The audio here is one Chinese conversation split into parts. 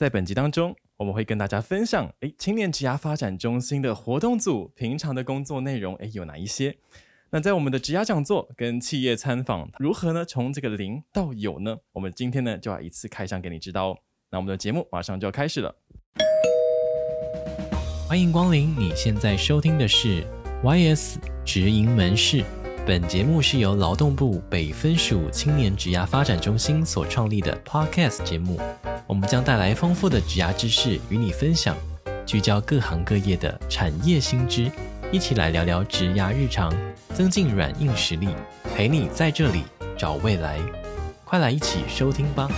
在本集当中，我们会跟大家分享，诶，青年职涯发展中心的活动组平常的工作内容，诶，有哪一些？那在我们的职涯讲座跟企业参访，如何呢？从这个零到有呢？我们今天呢，就要一次开箱给你知道哦。那我们的节目马上就要开始了，欢迎光临！你现在收听的是 YS 直营门市。本节目是由劳动部北分署青年职涯发展中心所创立的 Podcast 节目。我们将带来丰富的职涯知识与你分享，聚焦各行各业的产业新知，一起来聊聊职涯日常，增进软硬实力，陪你在这里找未来。快来一起收听吧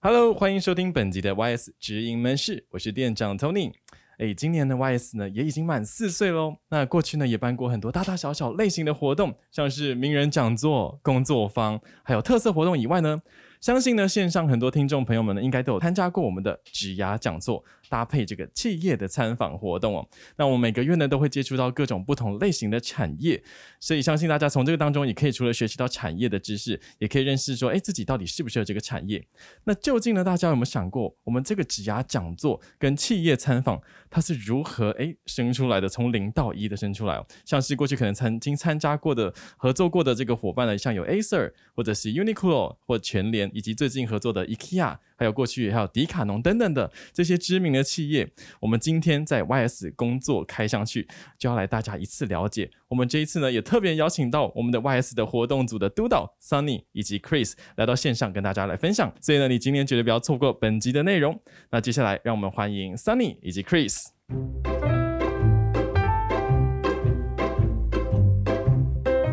！Hello，欢迎收听本集的 YS 直营门市，我是店长 Tony。诶，今年的 YS 呢也已经满四岁喽。那过去呢也办过很多大大小小类型的活动，像是名人讲座、工作坊，还有特色活动以外呢，相信呢线上很多听众朋友们呢应该都有参加过我们的指压讲座。搭配这个企业的参访活动哦，那我们每个月呢都会接触到各种不同类型的产业，所以相信大家从这个当中也可以除了学习到产业的知识，也可以认识说，哎，自己到底适不适合这个产业。那究竟呢，大家有没有想过，我们这个指压讲座跟企业参访，它是如何哎生出来的？从零到一的生出来哦，像是过去可能曾经参加过的、合作过的这个伙伴呢，像有 Acer 或者是 Uniqlo 或全联，以及最近合作的 IKEA。还有过去还有迪卡侬等等的这些知名的企业，我们今天在 YS 工作开箱去，就要来大家一次了解。我们这一次呢，也特别邀请到我们的 YS 的活动组的督导 Sunny 以及 Chris 来到线上跟大家来分享。所以呢，你今天绝对不要错过本集的内容。那接下来，让我们欢迎 Sunny 以及 Chris。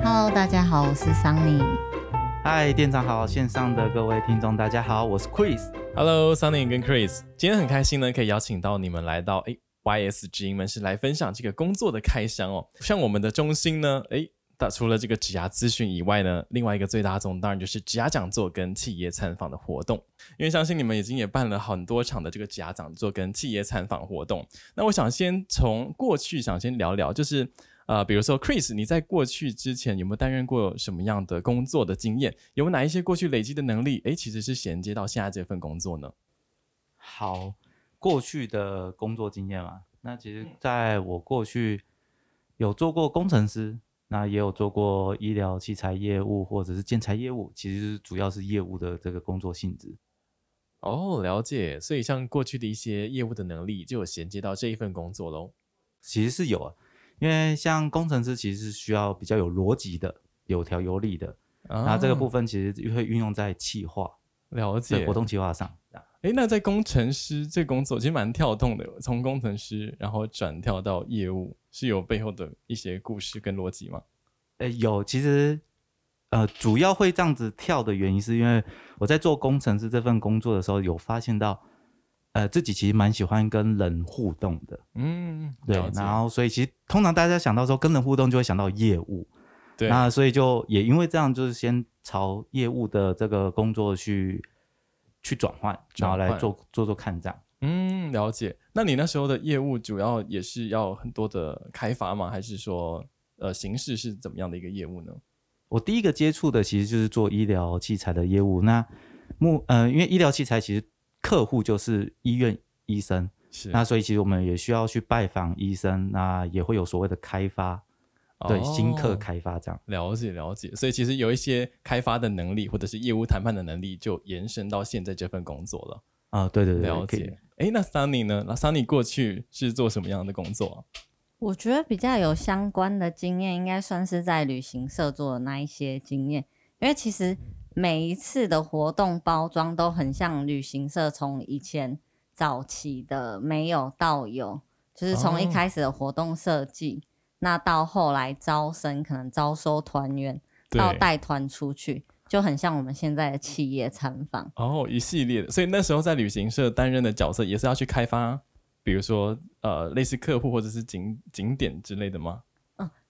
Hello，大家好，我是 Sunny。嗨，店长好，线上的各位听众大家好，我是 Chris。Hello，Sunny 跟 Chris，今天很开心呢，可以邀请到你们来到诶 YS 职营门市来分享这个工作的开箱哦。像我们的中心呢，诶，那除了这个职涯资讯以外呢，另外一个最大宗当然就是职涯讲座跟企业参访的活动。因为相信你们已经也办了很多场的这个职涯讲座跟企业参访活动。那我想先从过去想先聊聊，就是。呃，比如说 Chris，你在过去之前有没有担任过什么样的工作的经验？有哪一些过去累积的能力？诶，其实是衔接到现在这份工作呢？好，过去的工作经验嘛，那其实在我过去有做过工程师，那也有做过医疗器材业务或者是建材业务，其实主要是业务的这个工作性质。哦，了解。所以像过去的一些业务的能力，就有衔接到这一份工作喽。其实是有啊。因为像工程师其实是需要比较有逻辑的、有条有理的，然后、啊、这个部分其实会运用在企划、了解活动企划上。诶，那在工程师这工作其实蛮跳动的，从工程师然后转跳到业务，是有背后的一些故事跟逻辑吗？诶，有，其实呃，主要会这样子跳的原因是因为我在做工程师这份工作的时候，有发现到。呃，自己其实蛮喜欢跟人互动的，嗯，对，然后所以其实通常大家想到说跟人互动，就会想到业务，对，那所以就也因为这样，就是先朝业务的这个工作去去转换，然后来做做做看这样。嗯，了解。那你那时候的业务主要也是要很多的开发吗？还是说呃形式是怎么样的一个业务呢？我第一个接触的其实就是做医疗器材的业务。那目呃，因为医疗器材其实。客户就是医院医生，是那所以其实我们也需要去拜访医生，那也会有所谓的开发，哦、对新客开发这样。了解了解，所以其实有一些开发的能力或者是业务谈判的能力，就延伸到现在这份工作了。啊、哦，对对对，了解。哎，那 Sunny 呢？那 Sunny 过去是做什么样的工作？我觉得比较有相关的经验，应该算是在旅行社做的那一些经验，因为其实。每一次的活动包装都很像旅行社，从以前早期的没有到有，就是从一开始的活动设计，哦、那到后来招生，可能招收团员，到带团出去，就很像我们现在的企业参访。哦，一系列的，所以那时候在旅行社担任的角色也是要去开发，比如说呃类似客户或者是景景点之类的吗？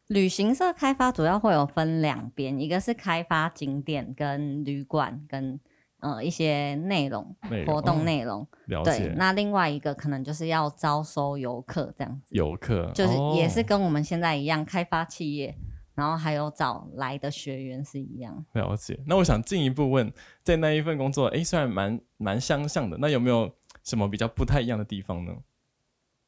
旅行社开发主要会有分两边，一个是开发景点跟旅馆跟呃一些内容，容活动内容，哦、了解。对，那另外一个可能就是要招收游客这样子。游客就是也是跟我们现在一样，开发企业，然后还有找来的学员是一样。了解。那我想进一步问，在那一份工作，诶，虽然蛮蛮相像的，那有没有什么比较不太一样的地方呢？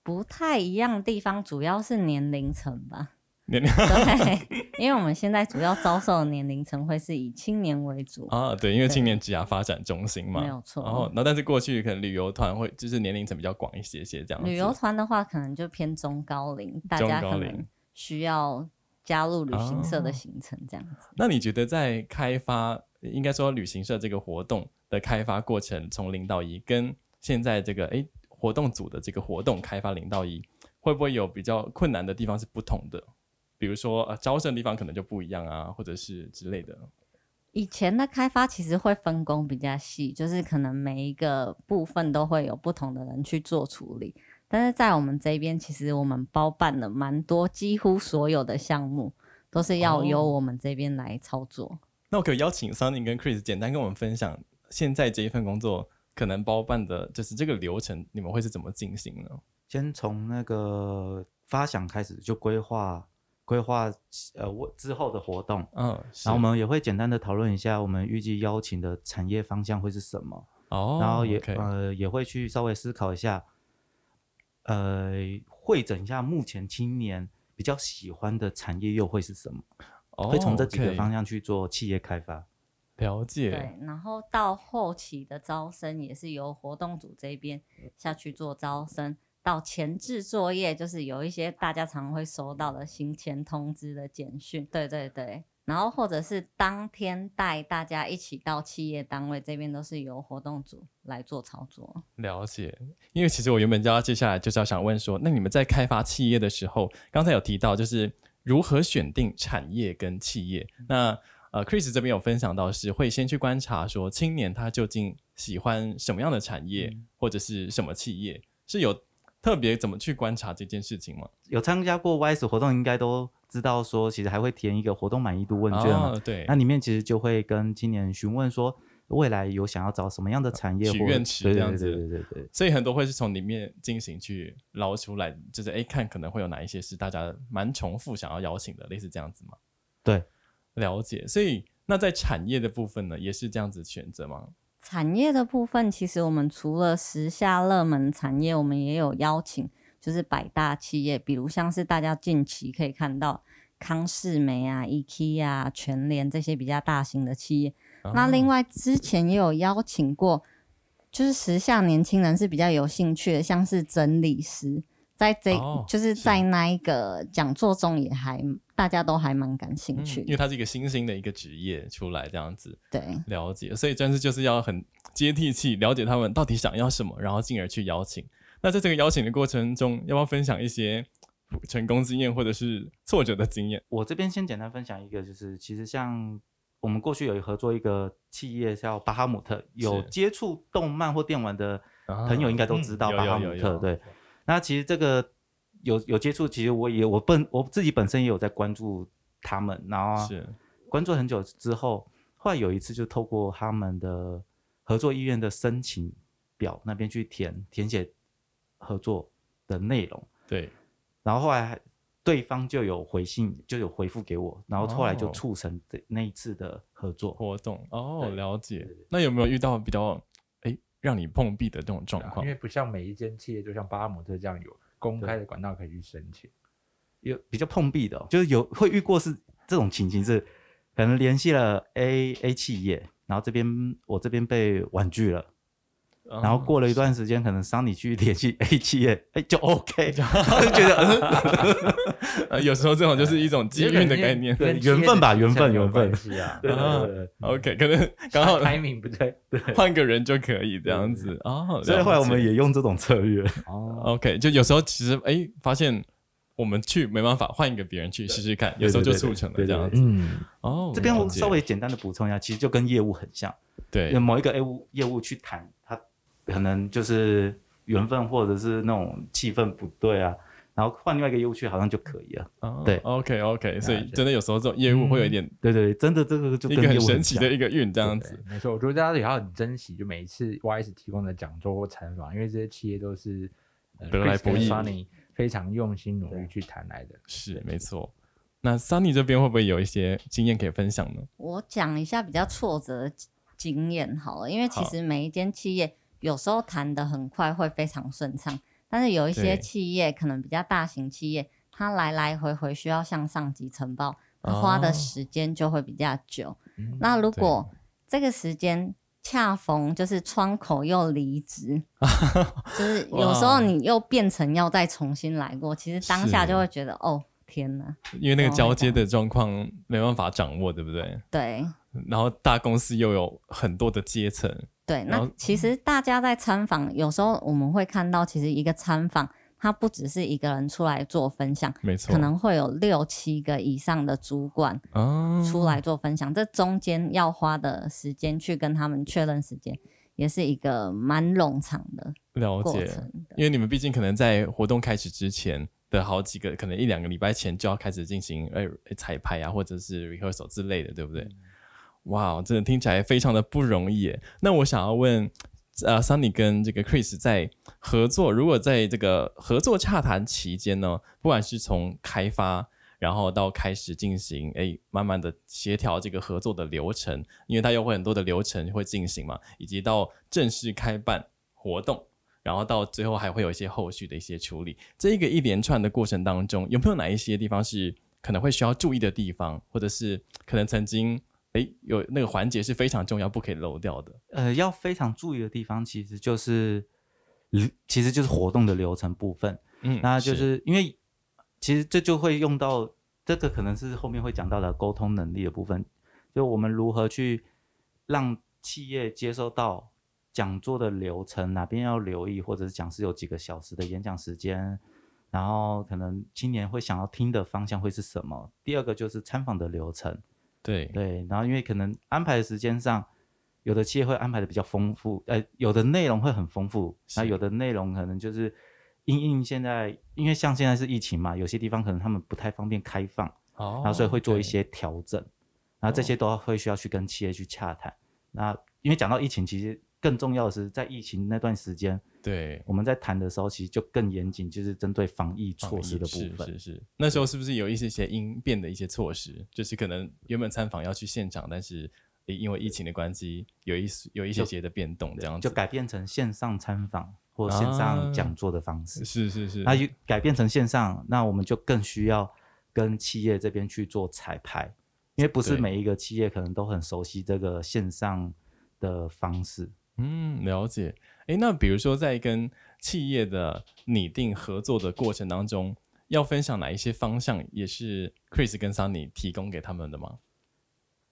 不太一样的地方主要是年龄层吧。年龄对，因为我们现在主要招收的年龄层会是以青年为主啊，对，因为青年职涯发展中心嘛，没有错。然后，那但是过去可能旅游团会就是年龄层比较广一些些这样。旅游团的话，可能就偏中高龄，大家可能需要加入旅行社的行程这样子。那你觉得在开发，应该说旅行社这个活动的开发过程，从零到一，跟现在这个哎活动组的这个活动开发零到一，会不会有比较困难的地方是不同的？比如说，呃，招生的地方可能就不一样啊，或者是之类的。以前的开发其实会分工比较细，就是可能每一个部分都会有不同的人去做处理。但是在我们这边，其实我们包办了蛮多，几乎所有的项目都是要由我们这边来操作。哦。那我可以邀请 Sunny 跟 Chris 简单跟我们分享，现在这一份工作可能包办的就是这个流程，你们会是怎么进行呢？先从那个发想开始就规划。规划呃，我之后的活动，嗯，然后我们也会简单的讨论一下，我们预计邀请的产业方向会是什么，哦，然后也呃也会去稍微思考一下，呃，会诊一下目前青年比较喜欢的产业又会是什么，哦，会从这几个方向去做企业开发，了解。对，然后到后期的招生也是由活动组这边下去做招生。到前置作业，就是有一些大家常会收到的行前通知的简讯，对对对，然后或者是当天带大家一起到企业单位这边，都是由活动组来做操作。了解，因为其实我原本就要接下来就是要想问说，那你们在开发企业的时候，刚才有提到就是如何选定产业跟企业，那呃，Chris 这边有分享到是会先去观察说青年他究竟喜欢什么样的产业，嗯、或者是什么企业是有。特别怎么去观察这件事情吗？有参加过 YS 活动，应该都知道说，其实还会填一个活动满意度问卷嘛。哦、对，那里面其实就会跟青年询问说，未来有想要找什么样的产业，许愿池这样子。对对对对对。所以很多会是从里面进行去捞出来，就是哎，看可能会有哪一些是大家蛮重复想要邀请的，类似这样子嘛？对，了解。所以那在产业的部分呢，也是这样子选择吗？产业的部分，其实我们除了时下热门产业，我们也有邀请，就是百大企业，比如像是大家近期可以看到康士美啊、IKEA 啊、全联这些比较大型的企业。哦、那另外之前也有邀请过，就是时下年轻人是比较有兴趣的，像是整理师。在这、哦、就是在那一个讲座中，也还大家都还蛮感兴趣、嗯，因为它是一个新兴的一个职业出来这样子，对，了解，所以真是就是要很接地气，了解他们到底想要什么，然后进而去邀请。那在这个邀请的过程中，要不要分享一些成功经验或者是挫折的经验？我这边先简单分享一个，就是其实像我们过去有合作一个企业叫巴哈姆特，有接触动漫或电玩的朋友应该都知道巴哈姆特，对。那其实这个有有接触，其实我也我本我自己本身也有在关注他们，然后是。关注很久之后，后来有一次就透过他们的合作意愿的申请表那边去填填写合作的内容，对，然后后来对方就有回信就有回复给我，然后后来就促成这那一次的合作。活动哦，了解。那有没有遇到比较？让你碰壁的这种状况，因为不像每一间企业，就像巴尔姆特这样有公开的管道可以去申请，有比较碰壁的、哦，就是有会遇过是这种情形是，可能联系了 A A 企业，然后这边我这边被婉拒了。然后过了一段时间，可能桑尼去联系 A 企业，哎，就 OK，就觉得，呃，有时候这种就是一种机运的概念，对，缘分吧，缘分，缘分。是啊，对，OK，可能刚好 timing 不对，对，换个人就可以这样子。哦。所以后来我们也用这种策略。哦，OK，就有时候其实哎，发现我们去没办法，换一个别人去试试看，有时候就促成了这样子。嗯，哦，这边我稍微简单的补充一下，其实就跟业务很像，对，有某一个业务业务去谈。可能就是缘分，或者是那种气氛不对啊，然后换另外一个业务去，好像就可以了。哦、对，OK OK，所以真的有时候这种业务会有一点，嗯、对对，真的这个就跟一个很神奇的一个运这样子。没错，我觉得大家也要很珍惜，就每一次 YS 提供的讲座或采访，因为这些企业都是得来不易，Sunny 非常用心努力去谈来的。是没错。那 Sunny 这边会不会有一些经验可以分享呢？我讲一下比较挫折的经验好了，因为其实每一间企业。有时候谈得很快，会非常顺畅。但是有一些企业可能比较大型企业，它来来回回需要向上级呈报，它花的时间就会比较久。哦、那如果这个时间恰逢就是窗口又离职，就是 有时候你又变成要再重新来过，其实当下就会觉得哦。天呐，因为那个交接的状况没办法掌握，对不对？对。然后大公司又有很多的阶层。对，那其实大家在参访，有时候我们会看到，其实一个参访，它不只是一个人出来做分享，没错，可能会有六七个以上的主管出来做分享。哦、这中间要花的时间去跟他们确认时间，也是一个蛮冗长的了解。因为你们毕竟可能在活动开始之前。的好几个，可能一两个礼拜前就要开始进行诶彩排啊，或者是 rehearsal 之类的，对不对？嗯哇真的听起来非常的不容易耶。那我想要问，呃，Sunny 跟这个 Chris 在合作，如果在这个合作洽谈期间呢，不管是从开发，然后到开始进行，诶，慢慢的协调这个合作的流程，因为它又会很多的流程会进行嘛，以及到正式开办活动。然后到最后还会有一些后续的一些处理，这一个一连串的过程当中，有没有哪一些地方是可能会需要注意的地方，或者是可能曾经诶有那个环节是非常重要，不可以漏掉的？呃，要非常注意的地方，其实就是，其实就是活动的流程部分。嗯，那就是，是因为其实这就会用到这个，可能是后面会讲到的沟通能力的部分，就我们如何去让企业接收到。讲座的流程哪边要留意，或者是讲师有几个小时的演讲时间，然后可能青年会想要听的方向会是什么？第二个就是参访的流程，对对，然后因为可能安排的时间上，有的企业会安排的比较丰富，呃，有的内容会很丰富，那有的内容可能就是因应现在，因为像现在是疫情嘛，有些地方可能他们不太方便开放，哦，然后所以会做一些调整，然后这些都会需要去跟企业去洽谈。那因为讲到疫情，其实。更重要的是，在疫情那段时间，对我们在谈的时候，其实就更严谨，就是针对防疫措施的部分。是是是，那时候是不是有一些些应变的一些措施？就是可能原本参访要去现场，但是因为疫情的关系，有一有一些些的变动，这样子就改变成线上参访或线上讲座的方式。啊、是是是，那改变成线上，那我们就更需要跟企业这边去做彩排，因为不是每一个企业可能都很熟悉这个线上的方式。嗯，了解。哎，那比如说在跟企业的拟定合作的过程当中，要分享哪一些方向，也是 Chris 跟 Sunny 提供给他们的吗？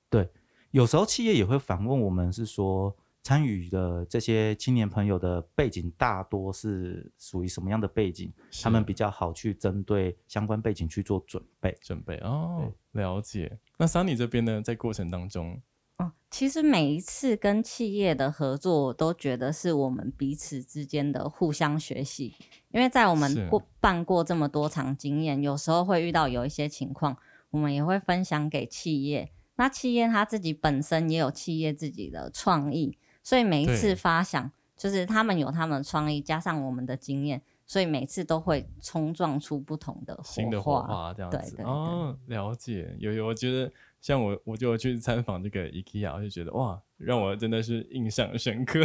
对，有时候企业也会反问我们，是说参与的这些青年朋友的背景大多是属于什么样的背景？他们比较好去针对相关背景去做准备。准备哦，了解。那 Sunny 这边呢，在过程当中。哦，其实每一次跟企业的合作，我都觉得是我们彼此之间的互相学习。因为在我们过办过这么多场经验，有时候会遇到有一些情况，我们也会分享给企业。那企业他自己本身也有企业自己的创意，所以每一次发想，就是他们有他们的创意，加上我们的经验，所以每次都会冲撞出不同的新的火花，这样子。对对对。哦，了解，有有，我觉得。像我，我就去参访这个 IKEA，我就觉得哇，让我真的是印象深刻。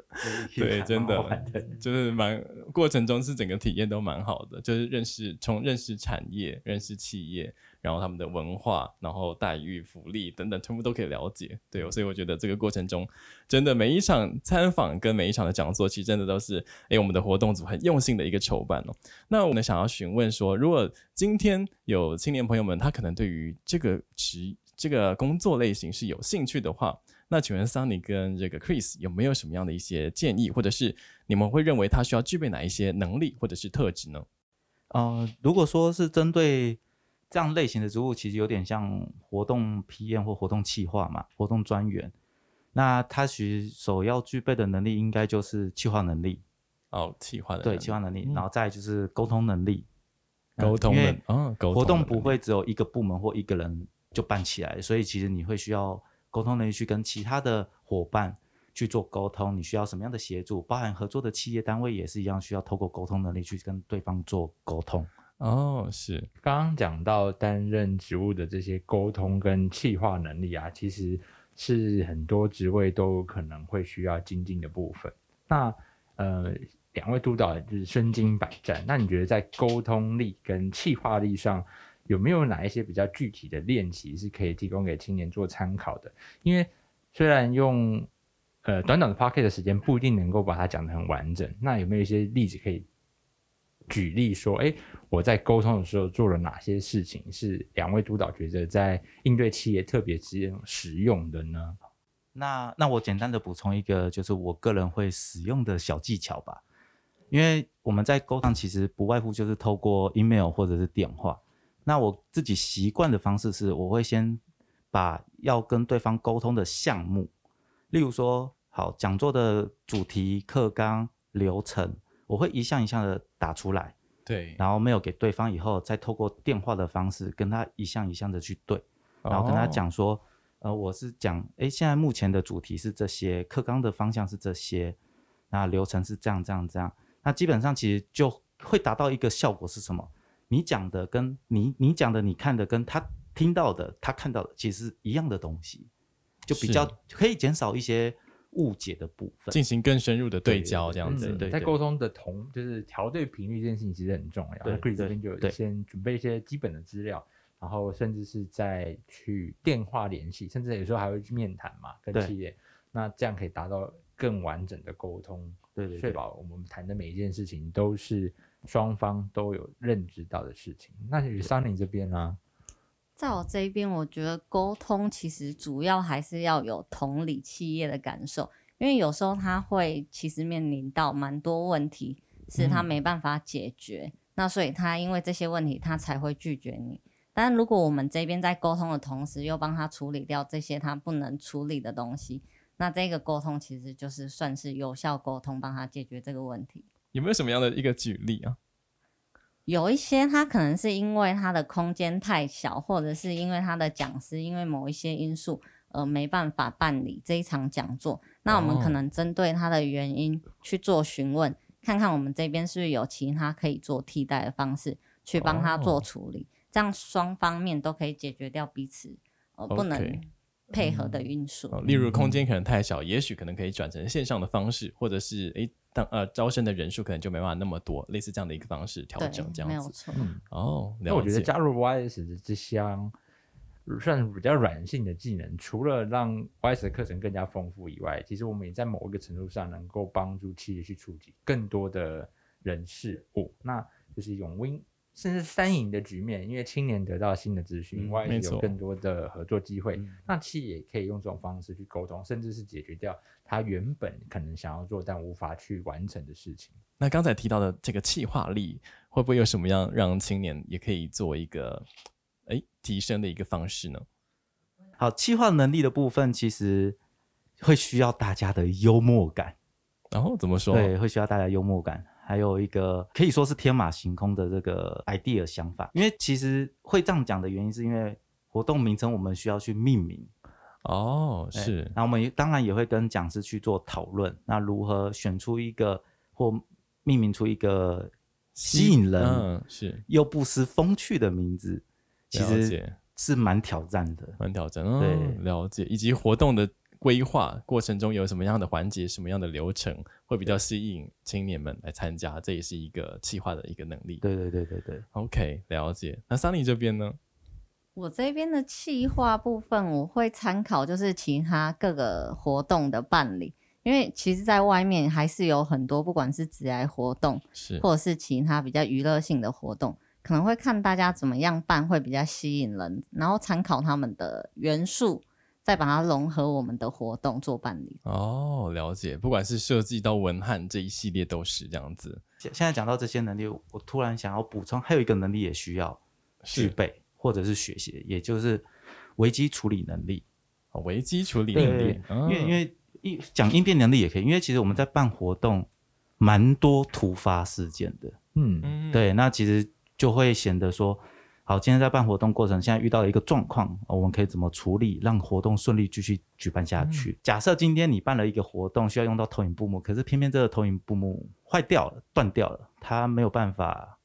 对，真的就是蛮过程中是整个体验都蛮好的，就是认识从认识产业、认识企业，然后他们的文化，然后待遇、福利等等，全部都可以了解。对，所以我觉得这个过程中，真的每一场参访跟每一场的讲座，其实真的都是哎，我们的活动组很用心的一个筹办哦。那我们想要询问说，如果今天有青年朋友们，他可能对于这个职这个工作类型是有兴趣的话，那请问 Sunny 跟这个 Chris 有没有什么样的一些建议，或者是你们会认为他需要具备哪一些能力或者是特质呢？呃，如果说是针对这样类型的职务，其实有点像活动 PM 或活动企划嘛，活动专员。那他其实首要具备的能力，应该就是企划能力。哦，企划的对企划能力，嗯、然后再就是沟通能力。沟通能啊，沟通活动不会只有一个部门或一个人就办起来，所以其实你会需要。沟通能力去跟其他的伙伴去做沟通，你需要什么样的协助？包含合作的企业单位也是一样，需要透过沟通能力去跟对方做沟通。哦，是。刚刚讲到担任职务的这些沟通跟企划能力啊，其实是很多职位都可能会需要精进的部分。那呃，两位督导就是身经百战，那你觉得在沟通力跟企划力上，有没有哪一些比较具体的练习是可以提供给青年做参考的？因为虽然用呃短短的 pocket 的时间不一定能够把它讲得很完整，那有没有一些例子可以举例说，哎，我在沟通的时候做了哪些事情，是两位督导觉得在应对企业特别之实用的呢？那那我简单的补充一个，就是我个人会使用的小技巧吧。因为我们在沟通其实不外乎就是透过 email 或者是电话。那我自己习惯的方式是，我会先把要跟对方沟通的项目，例如说好讲座的主题、课纲、流程，我会一项一项的打出来。对。然后没有给对方以后，再透过电话的方式跟他一项一项的去对，然后跟他讲说。呃，我是讲，哎，现在目前的主题是这些，课纲的方向是这些，那流程是这样这样这样，那基本上其实就会达到一个效果是什么？你讲的跟你你讲的你看的跟他听到的他看到的其实是一样的东西，就比较可以减少一些误解的部分，进行更深入的对焦这样子。对，在沟通的同就是调对频率这件事情其实很重要。对，Chris 这边就先准备一些基本的资料。然后甚至是再去电话联系，甚至有时候还会去面谈嘛，跟企业，那这样可以达到更完整的沟通，对，对，对，确保我们谈的每一件事情都是双方都有认知到的事情。那 Sunny 这边呢？在我这边，我觉得沟通其实主要还是要有同理企业的感受，因为有时候他会其实面临到蛮多问题，是他没办法解决，嗯、那所以他因为这些问题，他才会拒绝你。但如果我们这边在沟通的同时，又帮他处理掉这些他不能处理的东西，那这个沟通其实就是算是有效沟通，帮他解决这个问题。有没有什么样的一个举例啊？有一些他可能是因为他的空间太小，或者是因为他的讲师因为某一些因素而没办法办理这一场讲座，那我们可能针对他的原因去做询问，看看我们这边是不是有其他可以做替代的方式去帮他做处理。这样双方面都可以解决掉彼此呃不能配合的因素。例如空间可能太小，嗯、也许可能可以转成线上的方式，或者是诶当呃招生的人数可能就没办法那么多，类似这样的一个方式调整这样子。没有错。嗯、哦，那我觉得加入 YS 的这项算是比较软性的技能，除了让 YS 的课程更加丰富以外，其实我们也在某一个程度上能够帮助企业去触及更多的人事物，那就是一种 Win。甚至三赢的局面，因为青年得到新的资讯，外、嗯、有更多的合作机会，那企业也可以用这种方式去沟通，甚至是解决掉他原本可能想要做但无法去完成的事情。那刚才提到的这个企划力，会不会有什么样让青年也可以做一个诶提升的一个方式呢？好，企划能力的部分其实会需要大家的幽默感。然后、哦、怎么说？对，会需要大家幽默感。还有一个可以说是天马行空的这个 idea 想法，因为其实会这样讲的原因，是因为活动名称我们需要去命名。哦，是。那我们当然也会跟讲师去做讨论，那如何选出一个或命名出一个吸引人，嗯，是又不失风趣的名字，其实是蛮挑战的，蛮挑战。对，了解。以及活动的。规划过程中有什么样的环节、什么样的流程会比较吸引青年们来参加？这也是一个企划的一个能力。对对对对对，OK，了解。那 Sunny 这边呢？我这边的企划部分，我会参考就是其他各个活动的办理，因为其实在外面还是有很多，不管是职涯活动，是或者是其他比较娱乐性的活动，可能会看大家怎么样办会比较吸引人，然后参考他们的元素。再把它融合我们的活动做办理哦，了解。不管是设计到文案这一系列都是这样子。现在讲到这些能力，我突然想要补充，还有一个能力也需要具备或者是学习，也就是危机处理能力。哦，危机处理能力，因为因为一讲应变能力也可以，因为其实我们在办活动蛮多突发事件的，嗯，对，那其实就会显得说。好，今天在办活动过程，现在遇到了一个状况，我们可以怎么处理，让活动顺利继续举办下去？嗯、假设今天你办了一个活动，需要用到投影布幕，可是偏偏这个投影布幕坏掉了、断掉了，它没有办法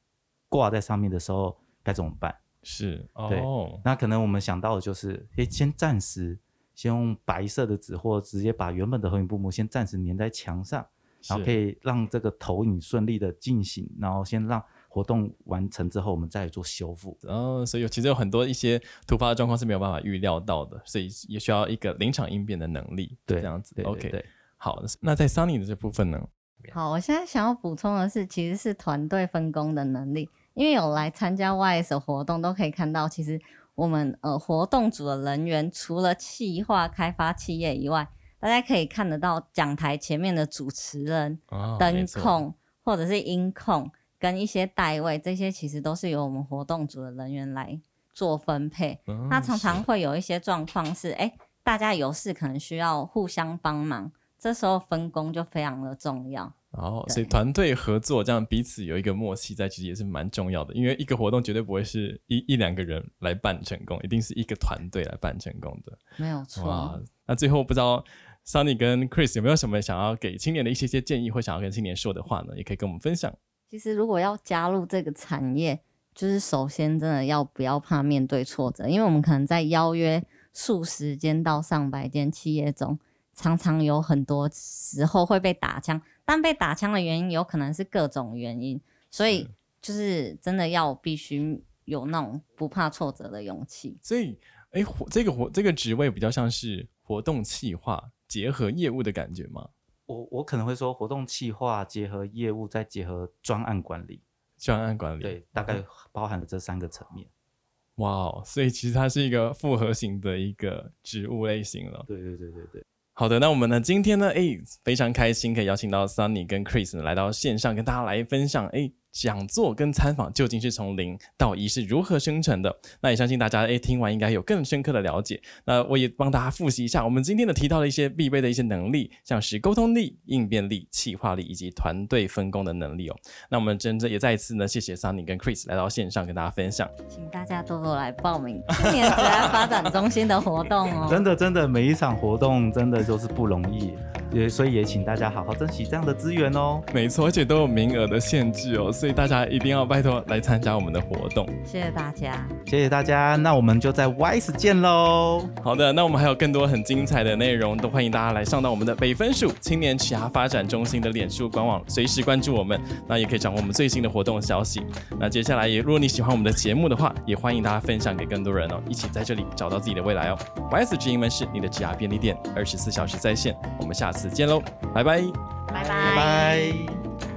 挂在上面的时候，该怎么办？是，对，哦、那可能我们想到的就是，诶，先暂时先用白色的纸，或直接把原本的投影布幕先暂时粘在墙上，然后可以让这个投影顺利的进行，然后先让活动完成之后，我们再做修复。然后、哦，所以其实有很多一些突发的状况是没有办法预料到的，所以也需要一个临场应变的能力。对，这样子。对对对 OK，好，那在 Sunny 的这部分呢？好，我现在想要补充的是，其实是团队分工的能力，因为有来参加 YS 的活动，都可以看到，其实我们呃活动组的人员除了企划开发企业以外，大家可以看得到讲台前面的主持人、哦、灯控或者是音控跟一些代位，这些其实都是由我们活动组的人员来做分配。哦、那常常会有一些状况是，哎，大家有事可能需要互相帮忙。这时候分工就非常的重要，哦，所以团队合作这样彼此有一个默契在，其实也是蛮重要的。因为一个活动绝对不会是一一两个人来办成功，一定是一个团队来办成功的。没有错。那最后不知道 Sunny 跟 Chris 有没有什么想要给青年的一些些建议，或想要跟青年说的话呢？也可以跟我们分享。其实如果要加入这个产业，就是首先真的要不要怕面对挫折，因为我们可能在邀约数十间到上百间企业中。常常有很多时候会被打枪，但被打枪的原因有可能是各种原因，所以就是真的要必须有那种不怕挫折的勇气。所以，哎，活这个活这个职位比较像是活动企划结合业务的感觉吗？我我可能会说活动企划结合业务，再结合专案管理。专案管理，对，大概包含了这三个层面。哇哦，所以其实它是一个复合型的一个职务类型了。对对对对对。好的，那我们呢？今天呢？哎，非常开心可以邀请到 Sunny 跟 Chris 呢来到线上，跟大家来分享。哎。讲座跟参访究竟是从零到一是如何生成的？那也相信大家诶听完应该有更深刻的了解。那我也帮大家复习一下我们今天的提到的一些必备的一些能力，像是沟通力、应变力、企划力以及团队分工的能力哦。那我们真正也再一次呢，谢谢 Sunny 跟 Chris 来到线上跟大家分享，请大家多多来报名青年职业发展中心的活动哦。真的真的每一场活动真的都是不容易，也所以也请大家好好珍惜这样的资源哦。没错，而且都有名额的限制哦。所以大家一定要拜托来参加我们的活动，谢谢大家，谢谢大家，那我们就在 YS 见喽。好的，那我们还有更多很精彩的内容，都欢迎大家来上到我们的北分署青年职涯发展中心的脸书官网，随时关注我们，那也可以掌握我们最新的活动消息。那接下来也，如果你喜欢我们的节目的话，也欢迎大家分享给更多人哦，一起在这里找到自己的未来哦。YS 职营门市你的职涯便利店，二十四小时在线，我们下次见喽，拜拜，拜拜。